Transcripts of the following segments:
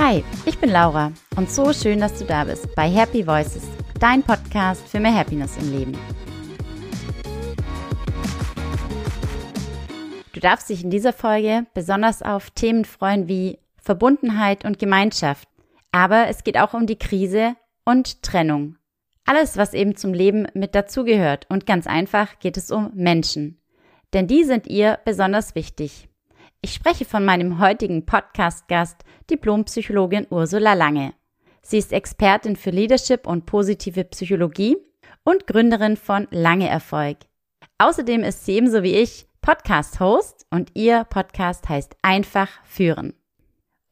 Hi, ich bin Laura und so schön, dass du da bist bei Happy Voices, dein Podcast für mehr Happiness im Leben. Du darfst dich in dieser Folge besonders auf Themen freuen wie Verbundenheit und Gemeinschaft. Aber es geht auch um die Krise und Trennung. Alles, was eben zum Leben mit dazugehört. Und ganz einfach geht es um Menschen. Denn die sind ihr besonders wichtig. Ich spreche von meinem heutigen Podcast-Gast, Diplompsychologin Ursula Lange. Sie ist Expertin für Leadership und positive Psychologie und Gründerin von Lange Erfolg. Außerdem ist sie ebenso wie ich Podcast-Host und ihr Podcast heißt Einfach führen.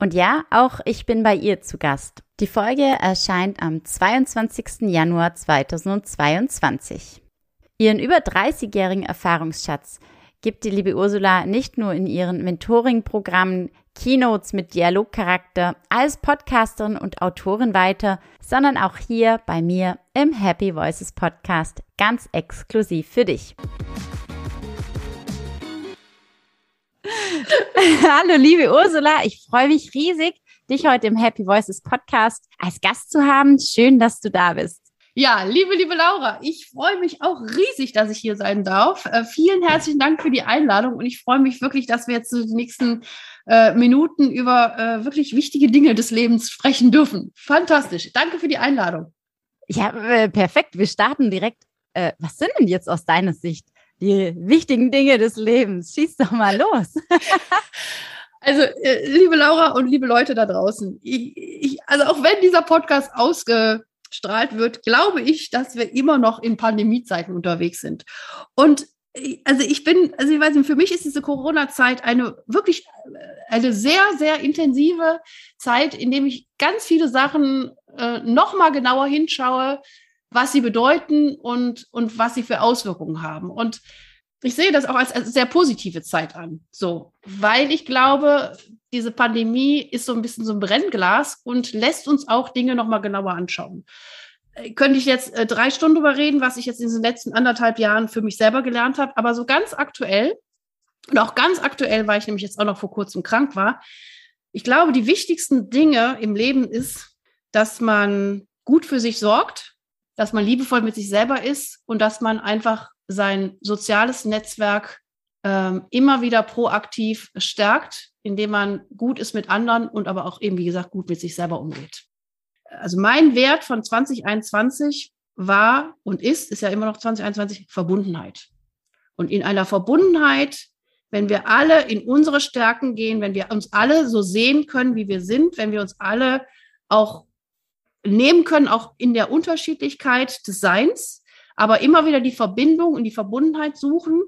Und ja, auch ich bin bei ihr zu Gast. Die Folge erscheint am 22. Januar 2022. Ihren über 30-jährigen Erfahrungsschatz gibt die liebe Ursula nicht nur in ihren Mentoring-Programmen Keynotes mit Dialogcharakter als Podcasterin und Autorin weiter, sondern auch hier bei mir im Happy Voices Podcast ganz exklusiv für dich. Hallo, liebe Ursula. Ich freue mich riesig, dich heute im Happy Voices Podcast als Gast zu haben. Schön, dass du da bist. Ja, liebe, liebe Laura, ich freue mich auch riesig, dass ich hier sein darf. Äh, vielen herzlichen Dank für die Einladung und ich freue mich wirklich, dass wir jetzt so die nächsten äh, Minuten über äh, wirklich wichtige Dinge des Lebens sprechen dürfen. Fantastisch. Danke für die Einladung. Ja, äh, perfekt. Wir starten direkt. Äh, was sind denn jetzt aus deiner Sicht die wichtigen Dinge des Lebens. Schieß doch mal los. Also, äh, liebe Laura und liebe Leute da draußen, ich, ich, also auch wenn dieser Podcast ausgestrahlt wird, glaube ich, dass wir immer noch in Pandemiezeiten unterwegs sind. Und also ich bin, also ich weiß nicht, für mich ist diese Corona-Zeit eine wirklich äh, eine sehr, sehr intensive Zeit, in dem ich ganz viele Sachen äh, noch mal genauer hinschaue, was sie bedeuten und, und was sie für Auswirkungen haben. Und ich sehe das auch als, als sehr positive Zeit an. So, weil ich glaube, diese Pandemie ist so ein bisschen so ein Brennglas und lässt uns auch Dinge nochmal genauer anschauen. Äh, könnte ich jetzt äh, drei Stunden drüber reden, was ich jetzt in den letzten anderthalb Jahren für mich selber gelernt habe, aber so ganz aktuell und auch ganz aktuell, weil ich nämlich jetzt auch noch vor kurzem krank war. Ich glaube, die wichtigsten Dinge im Leben ist, dass man gut für sich sorgt, dass man liebevoll mit sich selber ist und dass man einfach sein soziales Netzwerk ähm, immer wieder proaktiv stärkt, indem man gut ist mit anderen und aber auch eben, wie gesagt, gut mit sich selber umgeht. Also mein Wert von 2021 war und ist, ist ja immer noch 2021, Verbundenheit. Und in einer Verbundenheit, wenn wir alle in unsere Stärken gehen, wenn wir uns alle so sehen können, wie wir sind, wenn wir uns alle auch nehmen können, auch in der Unterschiedlichkeit des Seins, aber immer wieder die Verbindung und die Verbundenheit suchen,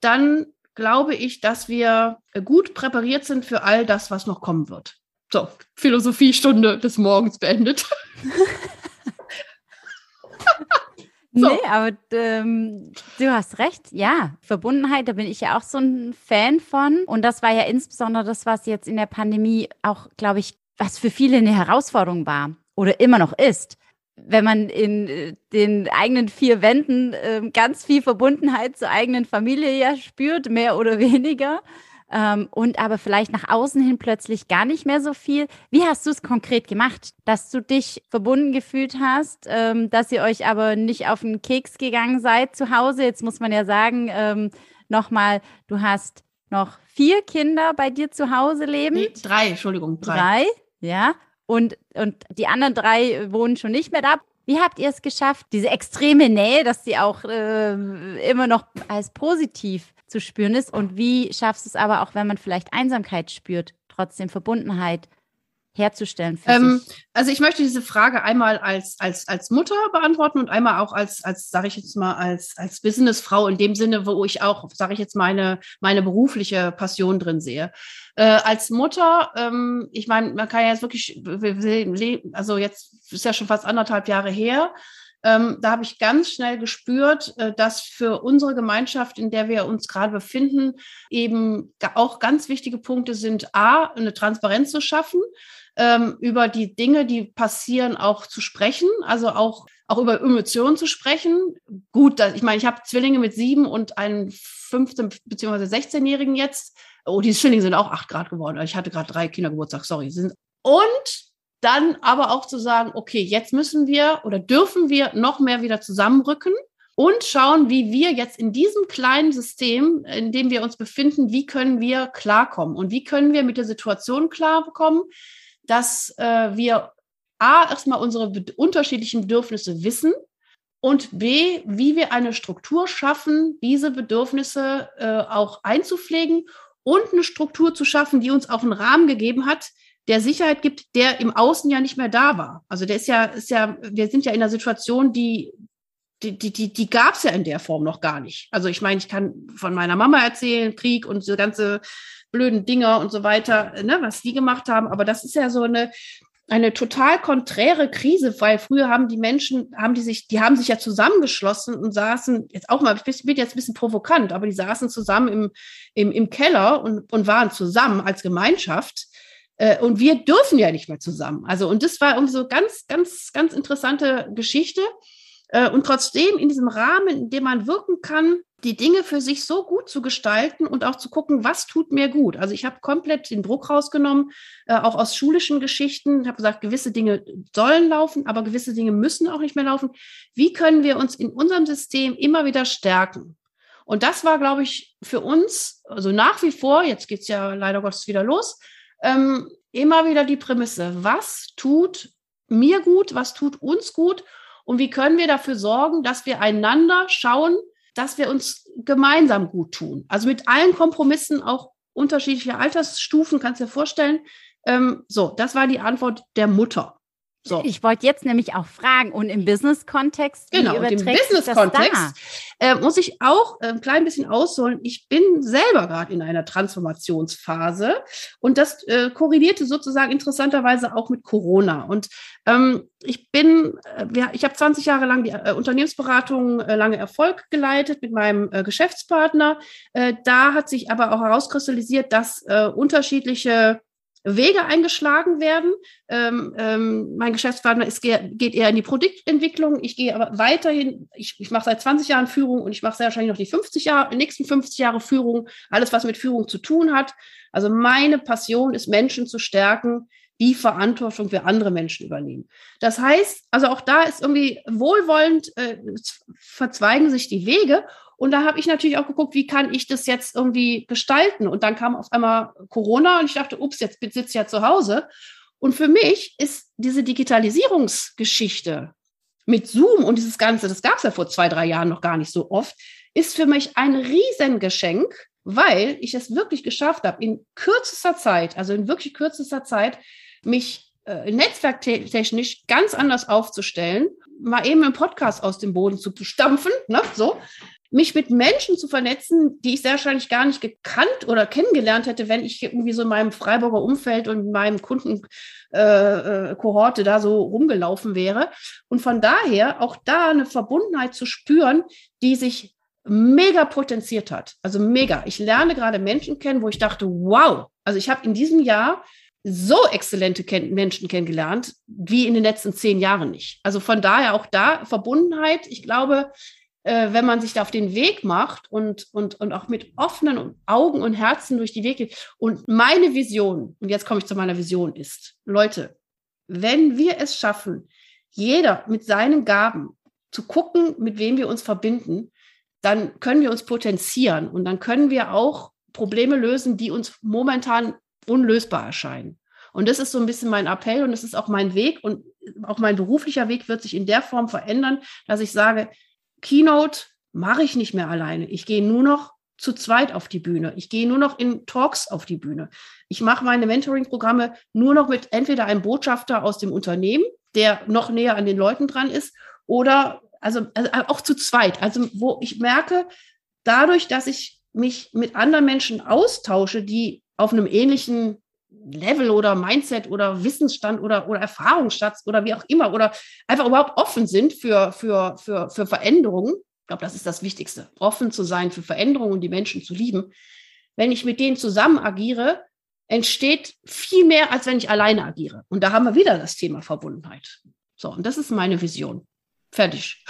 dann glaube ich, dass wir gut präpariert sind für all das, was noch kommen wird. So, Philosophiestunde des Morgens beendet. So. Nee, aber ähm, du hast recht. Ja, Verbundenheit, da bin ich ja auch so ein Fan von. Und das war ja insbesondere das, was jetzt in der Pandemie auch, glaube ich, was für viele eine Herausforderung war oder immer noch ist, wenn man in äh, den eigenen vier Wänden äh, ganz viel Verbundenheit zur eigenen Familie ja spürt, mehr oder weniger, ähm, und aber vielleicht nach außen hin plötzlich gar nicht mehr so viel. Wie hast du es konkret gemacht, dass du dich verbunden gefühlt hast, ähm, dass ihr euch aber nicht auf den Keks gegangen seid zu Hause? Jetzt muss man ja sagen, ähm, nochmal, du hast noch vier Kinder bei dir zu Hause leben. Nee, drei, Entschuldigung, drei. Drei, ja und, und die anderen drei wohnen schon nicht mehr da. Wie habt ihr es geschafft, diese extreme Nähe, dass sie auch äh, immer noch als positiv zu spüren ist? Und wie schaffst du es aber auch, wenn man vielleicht Einsamkeit spürt, trotzdem Verbundenheit herzustellen? Ähm, also ich möchte diese Frage einmal als, als, als Mutter beantworten und einmal auch als, als sage ich jetzt mal, als, als Businessfrau in dem Sinne, wo ich auch, sage ich jetzt, meine, meine berufliche Passion drin sehe. Äh, als Mutter, ähm, ich meine, man kann ja jetzt wirklich, also jetzt ist ja schon fast anderthalb Jahre her, ähm, da habe ich ganz schnell gespürt, äh, dass für unsere Gemeinschaft, in der wir uns gerade befinden, eben auch ganz wichtige Punkte sind, a, eine Transparenz zu schaffen, ähm, über die Dinge, die passieren, auch zu sprechen, also auch, auch über Emotionen zu sprechen. Gut, ich meine, ich habe Zwillinge mit sieben und einen 15- bzw. 16-Jährigen jetzt. Oh, die Zwillinge sind auch acht Grad geworden. Ich hatte gerade drei Kindergeburtstag, sorry, sind Und dann aber auch zu sagen, okay, jetzt müssen wir oder dürfen wir noch mehr wieder zusammenrücken und schauen, wie wir jetzt in diesem kleinen System, in dem wir uns befinden, wie können wir klarkommen und wie können wir mit der Situation klarkommen, dass äh, wir A, erstmal unsere unterschiedlichen Bedürfnisse wissen und B, wie wir eine Struktur schaffen, diese Bedürfnisse äh, auch einzupflegen und eine Struktur zu schaffen, die uns auch einen Rahmen gegeben hat, der Sicherheit gibt, der im Außen ja nicht mehr da war. Also der ist ja, ist ja, wir sind ja in einer Situation, die, die, die, die, die gab es ja in der Form noch gar nicht. Also ich meine, ich kann von meiner Mama erzählen, Krieg und so ganze blöden Dinger und so weiter, ne, was die gemacht haben. Aber das ist ja so eine, eine total konträre Krise, weil früher haben die Menschen, haben die sich, die haben sich ja zusammengeschlossen und saßen, jetzt auch mal, ich bin jetzt ein bisschen provokant, aber die saßen zusammen im, im, im Keller und, und waren zusammen als Gemeinschaft. Äh, und wir dürfen ja nicht mehr zusammen. Also, und das war irgendwie so ganz, ganz, ganz interessante Geschichte. Äh, und trotzdem in diesem Rahmen, in dem man wirken kann, die Dinge für sich so gut zu gestalten und auch zu gucken, was tut mir gut. Also ich habe komplett den Druck rausgenommen, äh, auch aus schulischen Geschichten. Ich habe gesagt, gewisse Dinge sollen laufen, aber gewisse Dinge müssen auch nicht mehr laufen. Wie können wir uns in unserem System immer wieder stärken? Und das war, glaube ich, für uns, also nach wie vor, jetzt geht's ja leider Gottes wieder los, ähm, immer wieder die Prämisse, was tut mir gut, was tut uns gut und wie können wir dafür sorgen, dass wir einander schauen, dass wir uns gemeinsam gut tun. Also mit allen Kompromissen, auch unterschiedlicher Altersstufen, kannst du dir vorstellen. Ähm, so, das war die Antwort der Mutter. So. Ich wollte jetzt nämlich auch fragen, und im Business-Kontext, genau, und im Business-Kontext äh, muss ich auch äh, ein klein bisschen ausholen. Ich bin selber gerade in einer Transformationsphase und das äh, korrelierte sozusagen interessanterweise auch mit Corona. Und ähm, ich bin, äh, ich habe 20 Jahre lang die äh, Unternehmensberatung lange Erfolg geleitet mit meinem Geschäftspartner. Da hat sich aber auch herauskristallisiert, dass unterschiedliche Wege eingeschlagen werden. Ähm, ähm, mein Geschäftspartner ist, geht eher in die Produktentwicklung. Ich gehe aber weiterhin, ich, ich mache seit 20 Jahren Führung und ich mache sehr wahrscheinlich noch die 50 Jahre, nächsten 50 Jahre Führung, alles, was mit Führung zu tun hat. Also meine Passion ist, Menschen zu stärken, die Verantwortung für andere Menschen übernehmen. Das heißt, also auch da ist irgendwie wohlwollend, äh, verzweigen sich die Wege. Und da habe ich natürlich auch geguckt, wie kann ich das jetzt irgendwie gestalten? Und dann kam auf einmal Corona und ich dachte, ups, jetzt sitze ich ja zu Hause. Und für mich ist diese Digitalisierungsgeschichte mit Zoom und dieses Ganze, das gab es ja vor zwei, drei Jahren noch gar nicht so oft, ist für mich ein Riesengeschenk, weil ich es wirklich geschafft habe, in kürzester Zeit, also in wirklich kürzester Zeit, mich äh, netzwerktechnisch ganz anders aufzustellen, mal eben einen Podcast aus dem Boden zu stampfen, ne, so, mich mit Menschen zu vernetzen, die ich sehr wahrscheinlich gar nicht gekannt oder kennengelernt hätte, wenn ich irgendwie so in meinem Freiburger Umfeld und in meinem Kundenkohorte äh, da so rumgelaufen wäre. Und von daher auch da eine Verbundenheit zu spüren, die sich mega potenziert hat. Also mega. Ich lerne gerade Menschen kennen, wo ich dachte, wow, also ich habe in diesem Jahr so exzellente Menschen kennengelernt, wie in den letzten zehn Jahren nicht. Also von daher auch da Verbundenheit. Ich glaube, äh, wenn man sich da auf den Weg macht und, und, und auch mit offenen Augen und Herzen durch die Wege geht. Und meine Vision, und jetzt komme ich zu meiner Vision, ist, Leute, wenn wir es schaffen, jeder mit seinen Gaben zu gucken, mit wem wir uns verbinden, dann können wir uns potenzieren und dann können wir auch Probleme lösen, die uns momentan unlösbar erscheinen. Und das ist so ein bisschen mein Appell und das ist auch mein Weg und auch mein beruflicher Weg wird sich in der Form verändern, dass ich sage, Keynote mache ich nicht mehr alleine. Ich gehe nur noch zu zweit auf die Bühne. Ich gehe nur noch in Talks auf die Bühne. Ich mache meine Mentoring-Programme nur noch mit entweder einem Botschafter aus dem Unternehmen, der noch näher an den Leuten dran ist, oder also, also auch zu zweit. Also wo ich merke, dadurch, dass ich mich mit anderen Menschen austausche, die auf einem ähnlichen Level oder Mindset oder Wissensstand oder, oder Erfahrungsschatz oder wie auch immer oder einfach überhaupt offen sind für, für, für, für Veränderungen. Ich glaube, das ist das Wichtigste, offen zu sein für Veränderungen und die Menschen zu lieben. Wenn ich mit denen zusammen agiere, entsteht viel mehr, als wenn ich alleine agiere. Und da haben wir wieder das Thema Verbundenheit. So, und das ist meine Vision. Fertig.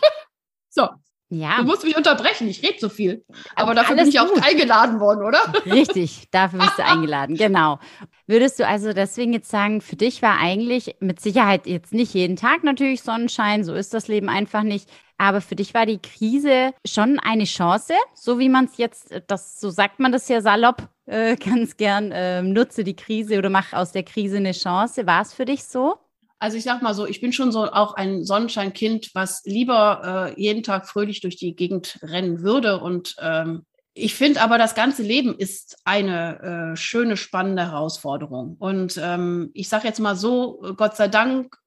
so. Ja. Du musst mich unterbrechen, ich rede so viel. Aber dafür Alles bin ich gut. auch eingeladen worden, oder? Richtig, dafür bist du eingeladen, genau. Würdest du also deswegen jetzt sagen, für dich war eigentlich mit Sicherheit jetzt nicht jeden Tag natürlich Sonnenschein, so ist das Leben einfach nicht. Aber für dich war die Krise schon eine Chance, so wie man es jetzt, das, so sagt man das ja salopp äh, ganz gern, äh, nutze die Krise oder mach aus der Krise eine Chance. War es für dich so? Also ich sag mal so, ich bin schon so auch ein Sonnenscheinkind, was lieber äh, jeden Tag fröhlich durch die Gegend rennen würde. Und ähm, ich finde aber, das ganze Leben ist eine äh, schöne, spannende Herausforderung. Und ähm, ich sage jetzt mal so, Gott sei Dank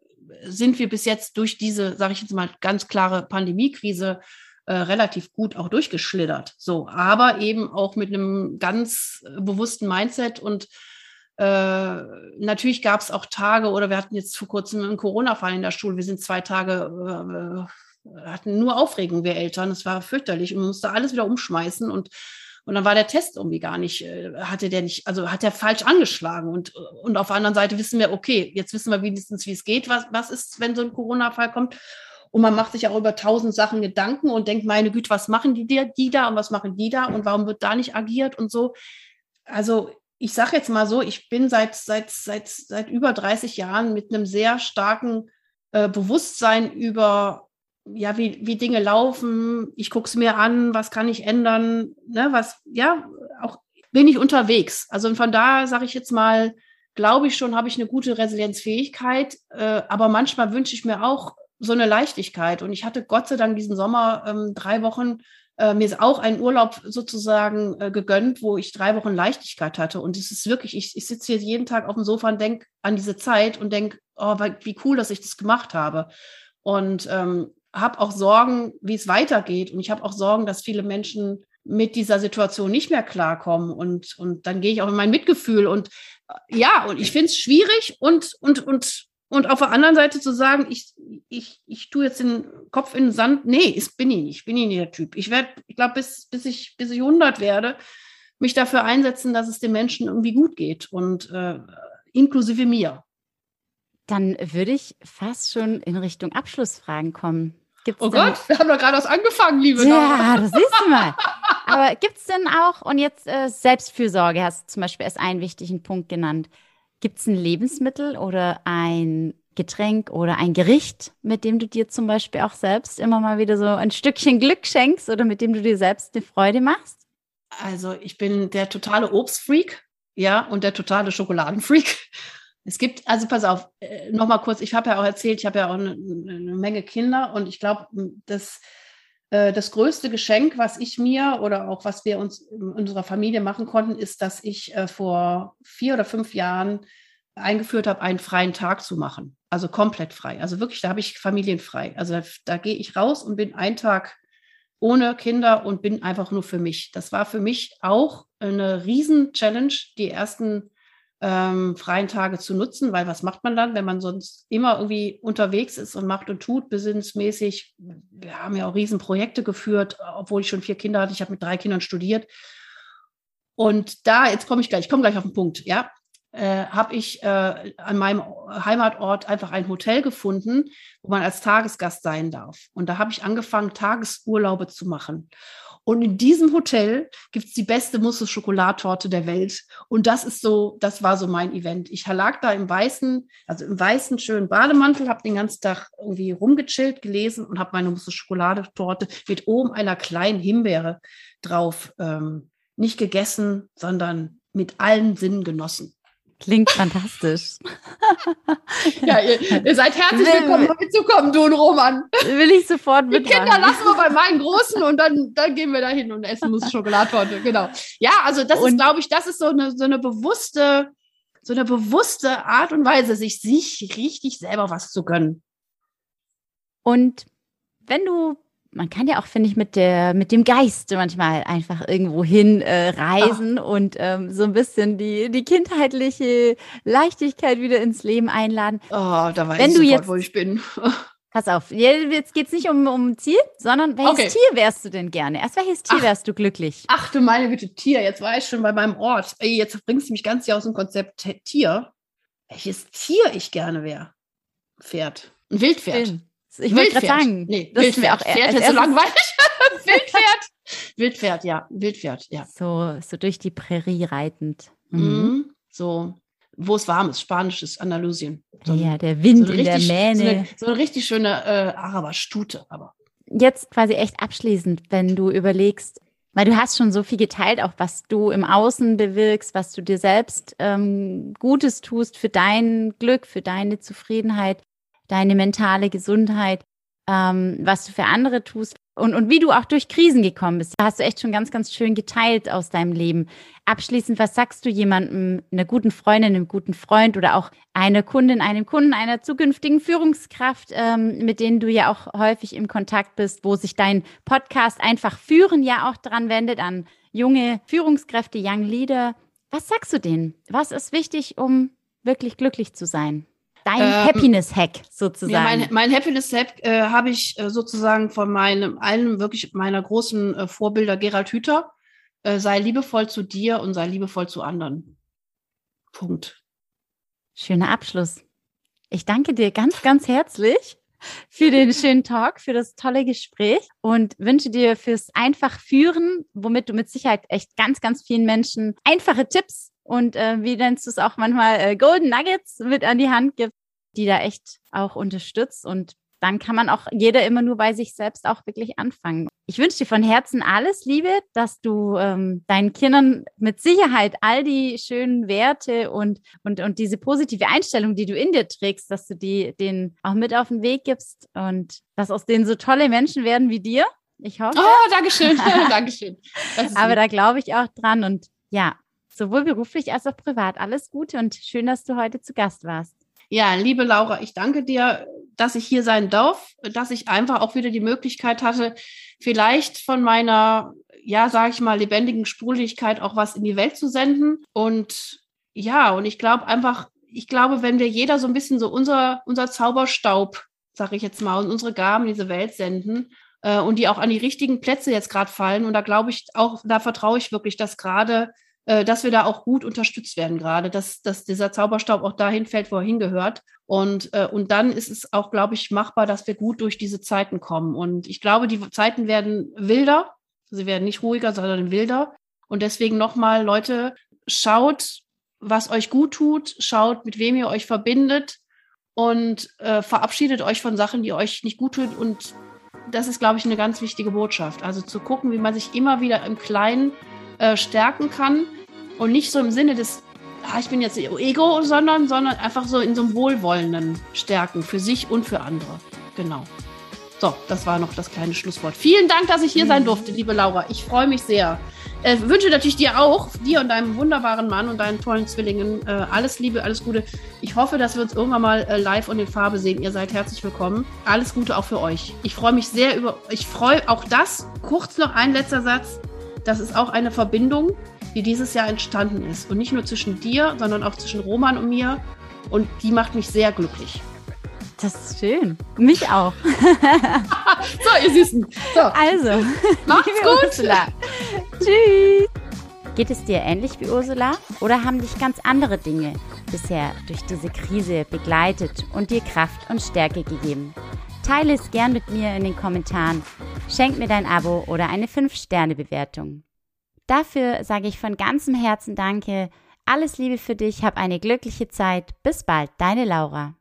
sind wir bis jetzt durch diese, sage ich jetzt mal, ganz klare Pandemiekrise äh, relativ gut auch durchgeschlittert. So, aber eben auch mit einem ganz bewussten Mindset und äh, natürlich gab es auch Tage oder wir hatten jetzt vor kurzem einen Corona-Fall in der Schule. Wir sind zwei Tage, äh, hatten nur Aufregung, wir Eltern. Es war fürchterlich und man musste alles wieder umschmeißen und und dann war der Test irgendwie gar nicht, äh, hatte der nicht, also hat er falsch angeschlagen. Und, und auf der anderen Seite wissen wir, okay, jetzt wissen wir wenigstens, wie es geht. Was, was ist, wenn so ein Corona-Fall kommt? Und man macht sich auch über tausend Sachen Gedanken und denkt, meine Güte, was machen die, die da und was machen die da und warum wird da nicht agiert und so. Also ich sage jetzt mal so, ich bin seit, seit, seit, seit über 30 Jahren mit einem sehr starken äh, Bewusstsein über, ja, wie, wie Dinge laufen. Ich gucke es mir an, was kann ich ändern, ne, was, ja, auch bin ich unterwegs. Also von da sage ich jetzt mal, glaube ich schon, habe ich eine gute Resilienzfähigkeit, äh, aber manchmal wünsche ich mir auch so eine Leichtigkeit. Und ich hatte Gott sei Dank diesen Sommer ähm, drei Wochen äh, mir ist auch ein Urlaub sozusagen äh, gegönnt, wo ich drei Wochen Leichtigkeit hatte. Und es ist wirklich, ich, ich sitze hier jeden Tag auf dem Sofa und denke an diese Zeit und denke, oh, wie cool, dass ich das gemacht habe. Und ähm, habe auch Sorgen, wie es weitergeht. Und ich habe auch Sorgen, dass viele Menschen mit dieser Situation nicht mehr klarkommen. Und, und dann gehe ich auch in mein Mitgefühl. Und äh, ja, und ich finde es schwierig und, und, und und auf der anderen Seite zu sagen, ich, ich, ich tue jetzt den Kopf in den Sand, nee, ist, bin ich nicht, bin ich nicht der Typ. Ich werde, ich glaube, bis, bis, ich, bis ich 100 werde, mich dafür einsetzen, dass es den Menschen irgendwie gut geht und äh, inklusive mir. Dann würde ich fast schon in Richtung Abschlussfragen kommen. Gibt's oh Gott, wir haben doch gerade was angefangen, liebe Ja, das siehst du mal. Aber gibt es denn auch, und jetzt äh, Selbstfürsorge hast du zum Beispiel als einen wichtigen Punkt genannt. Gibt es ein Lebensmittel oder ein Getränk oder ein Gericht, mit dem du dir zum Beispiel auch selbst immer mal wieder so ein Stückchen Glück schenkst oder mit dem du dir selbst eine Freude machst? Also ich bin der totale Obstfreak, ja, und der totale Schokoladenfreak. Es gibt, also pass auf, äh, nochmal kurz, ich habe ja auch erzählt, ich habe ja auch eine, eine, Menge Kinder und ich glaube, das, äh, das größte Geschenk, was ich mir oder auch was wir uns in unserer Familie machen konnten, ist, dass ich äh, vor vier oder fünf Jahren eingeführt habe, einen freien Tag zu machen. Also komplett frei. Also wirklich, da habe ich familienfrei. Also da, da gehe ich raus und bin einen Tag ohne Kinder und bin einfach nur für mich. Das war für mich auch eine Riesen-Challenge, die ersten ähm, freien Tage zu nutzen, weil was macht man dann, wenn man sonst immer irgendwie unterwegs ist und macht und tut, besinnungsmäßig. Wir haben ja auch Riesenprojekte geführt, obwohl ich schon vier Kinder hatte. Ich habe mit drei Kindern studiert. Und da, jetzt komme ich gleich, ich komme gleich auf den Punkt, ja, äh, habe ich äh, an meinem Heimatort einfach ein Hotel gefunden, wo man als Tagesgast sein darf. Und da habe ich angefangen, Tagesurlaube zu machen. Und in diesem Hotel gibt es die beste Mousse-Schokolatorte der Welt. Und das ist so, das war so mein Event. Ich lag da im weißen, also im weißen schönen Bademantel, habe den ganzen Tag irgendwie rumgechillt, gelesen und habe meine Mousse-Schokolatorte mit oben einer kleinen Himbeere drauf ähm, nicht gegessen, sondern mit allen Sinnen genossen. Klingt fantastisch. ja, ihr, ihr, seid herzlich willkommen, mitzukommen, du und Roman. Will ich sofort mitmachen. Die Kinder lassen wir bei meinen Großen und dann, dann gehen wir da hin und essen muss Schokolatorte. Genau. Ja, also das und ist, glaube ich, das ist so eine, so eine bewusste, so eine bewusste Art und Weise, sich, sich richtig selber was zu gönnen. Und wenn du man kann ja auch, finde ich, mit der, mit dem Geist manchmal einfach irgendwo hin äh, reisen Ach. und ähm, so ein bisschen die, die kindheitliche Leichtigkeit wieder ins Leben einladen. Oh, da weiß Wenn ich du sofort, jetzt, wo ich bin. Pass auf, jetzt geht es nicht um, um Ziel, sondern welches okay. Tier wärst du denn gerne? Erst welches Tier Ach. wärst du glücklich? Ach du meine Güte, Tier, jetzt war ich schon bei meinem Ort. Ey, jetzt bringst du mich ganz hier aus dem Konzept Tier. Welches Tier ich gerne wäre? Pferd. Ein Wildpferd. Schön. Ich wollte gerade sagen, nee, das wäre auch Pferd ist so langweilig. Wildpferd. Wildpferd, ja. Wildpferd, ja. So, so durch die Prärie reitend. Mhm. So, wo es warm ist, spanisches Andalusien. So ja, der Wind so in richtig, der Mähne. So eine, so eine richtig schöne äh, Araberstute, aber. Jetzt quasi echt abschließend, wenn du überlegst, weil du hast schon so viel geteilt, auch was du im Außen bewirkst, was du dir selbst ähm, Gutes tust für dein Glück, für deine Zufriedenheit, deine mentale Gesundheit, ähm, was du für andere tust und, und wie du auch durch Krisen gekommen bist. Da hast du echt schon ganz, ganz schön geteilt aus deinem Leben. Abschließend, was sagst du jemandem, einer guten Freundin, einem guten Freund oder auch einer Kundin, einem Kunden, einer zukünftigen Führungskraft, ähm, mit denen du ja auch häufig im Kontakt bist, wo sich dein Podcast einfach führen ja auch dran wendet an junge Führungskräfte, Young Leader. Was sagst du denen? Was ist wichtig, um wirklich glücklich zu sein? Dein ähm, Happiness-Hack sozusagen. Ja, mein, mein Happiness-Hack äh, habe ich äh, sozusagen von meinem, einem wirklich meiner großen äh, Vorbilder Gerald Hüther. Äh, sei liebevoll zu dir und sei liebevoll zu anderen. Punkt. Schöner Abschluss. Ich danke dir ganz, ganz herzlich für den schönen Talk, für das tolle Gespräch und wünsche dir fürs einfach führen, womit du mit Sicherheit echt ganz, ganz vielen Menschen einfache Tipps und äh, wie nennst du es auch manchmal, äh, Golden Nuggets mit an die Hand gibt, die da echt auch unterstützt. Und dann kann man auch jeder immer nur bei sich selbst auch wirklich anfangen. Ich wünsche dir von Herzen alles Liebe, dass du ähm, deinen Kindern mit Sicherheit all die schönen Werte und, und, und diese positive Einstellung, die du in dir trägst, dass du die denen auch mit auf den Weg gibst und dass aus denen so tolle Menschen werden wie dir. Ich hoffe. Oh, Dankeschön. Dankeschön. Aber da glaube ich auch dran. Und ja, sowohl beruflich als auch privat. Alles Gute und schön, dass du heute zu Gast warst. Ja, liebe Laura, ich danke dir, dass ich hier sein darf, dass ich einfach auch wieder die Möglichkeit hatte, vielleicht von meiner, ja, sage ich mal, lebendigen Sprudeligkeit auch was in die Welt zu senden. Und ja, und ich glaube einfach, ich glaube, wenn wir jeder so ein bisschen so unser, unser Zauberstaub, sage ich jetzt mal, und unsere Gaben in diese Welt senden, äh, und die auch an die richtigen Plätze jetzt gerade fallen. Und da glaube ich auch, da vertraue ich wirklich, dass gerade dass wir da auch gut unterstützt werden gerade, dass, dass dieser Zauberstaub auch dahin fällt, wo er hingehört. Und, äh, und dann ist es auch, glaube ich, machbar, dass wir gut durch diese Zeiten kommen. Und ich glaube, die Zeiten werden wilder. Sie werden nicht ruhiger, sondern wilder. Und deswegen nochmal, Leute, schaut, was euch gut tut, schaut, mit wem ihr euch verbindet und äh, verabschiedet euch von Sachen, die euch nicht gut tun. Und das ist, glaube ich, eine ganz wichtige Botschaft. Also zu gucken, wie man sich immer wieder im Kleinen äh, stärken kann und nicht so im Sinne des, ah, ich bin jetzt Ego, sondern, sondern einfach so in so einem wohlwollenden Stärken für sich und für andere. Genau. So, das war noch das kleine Schlusswort. Vielen Dank, dass ich hier sein durfte, liebe Laura. Ich freue mich sehr. Äh, wünsche natürlich dir auch, dir und deinem wunderbaren Mann und deinen tollen Zwillingen, äh, alles Liebe, alles Gute. Ich hoffe, dass wir uns irgendwann mal äh, live und in Farbe sehen. Ihr seid herzlich willkommen. Alles Gute auch für euch. Ich freue mich sehr über, ich freue auch das. Kurz noch ein letzter Satz. Das ist auch eine Verbindung, die dieses Jahr entstanden ist. Und nicht nur zwischen dir, sondern auch zwischen Roman und mir. Und die macht mich sehr glücklich. Das ist schön. Mich auch. so, ihr Süßen. So. Also, macht's gut. Ursula. Tschüss. Geht es dir ähnlich wie Ursula oder haben dich ganz andere Dinge bisher durch diese Krise begleitet und dir Kraft und Stärke gegeben? Teile es gern mit mir in den Kommentaren. Schenk mir dein Abo oder eine 5-Sterne-Bewertung. Dafür sage ich von ganzem Herzen Danke. Alles Liebe für dich, hab eine glückliche Zeit. Bis bald, deine Laura.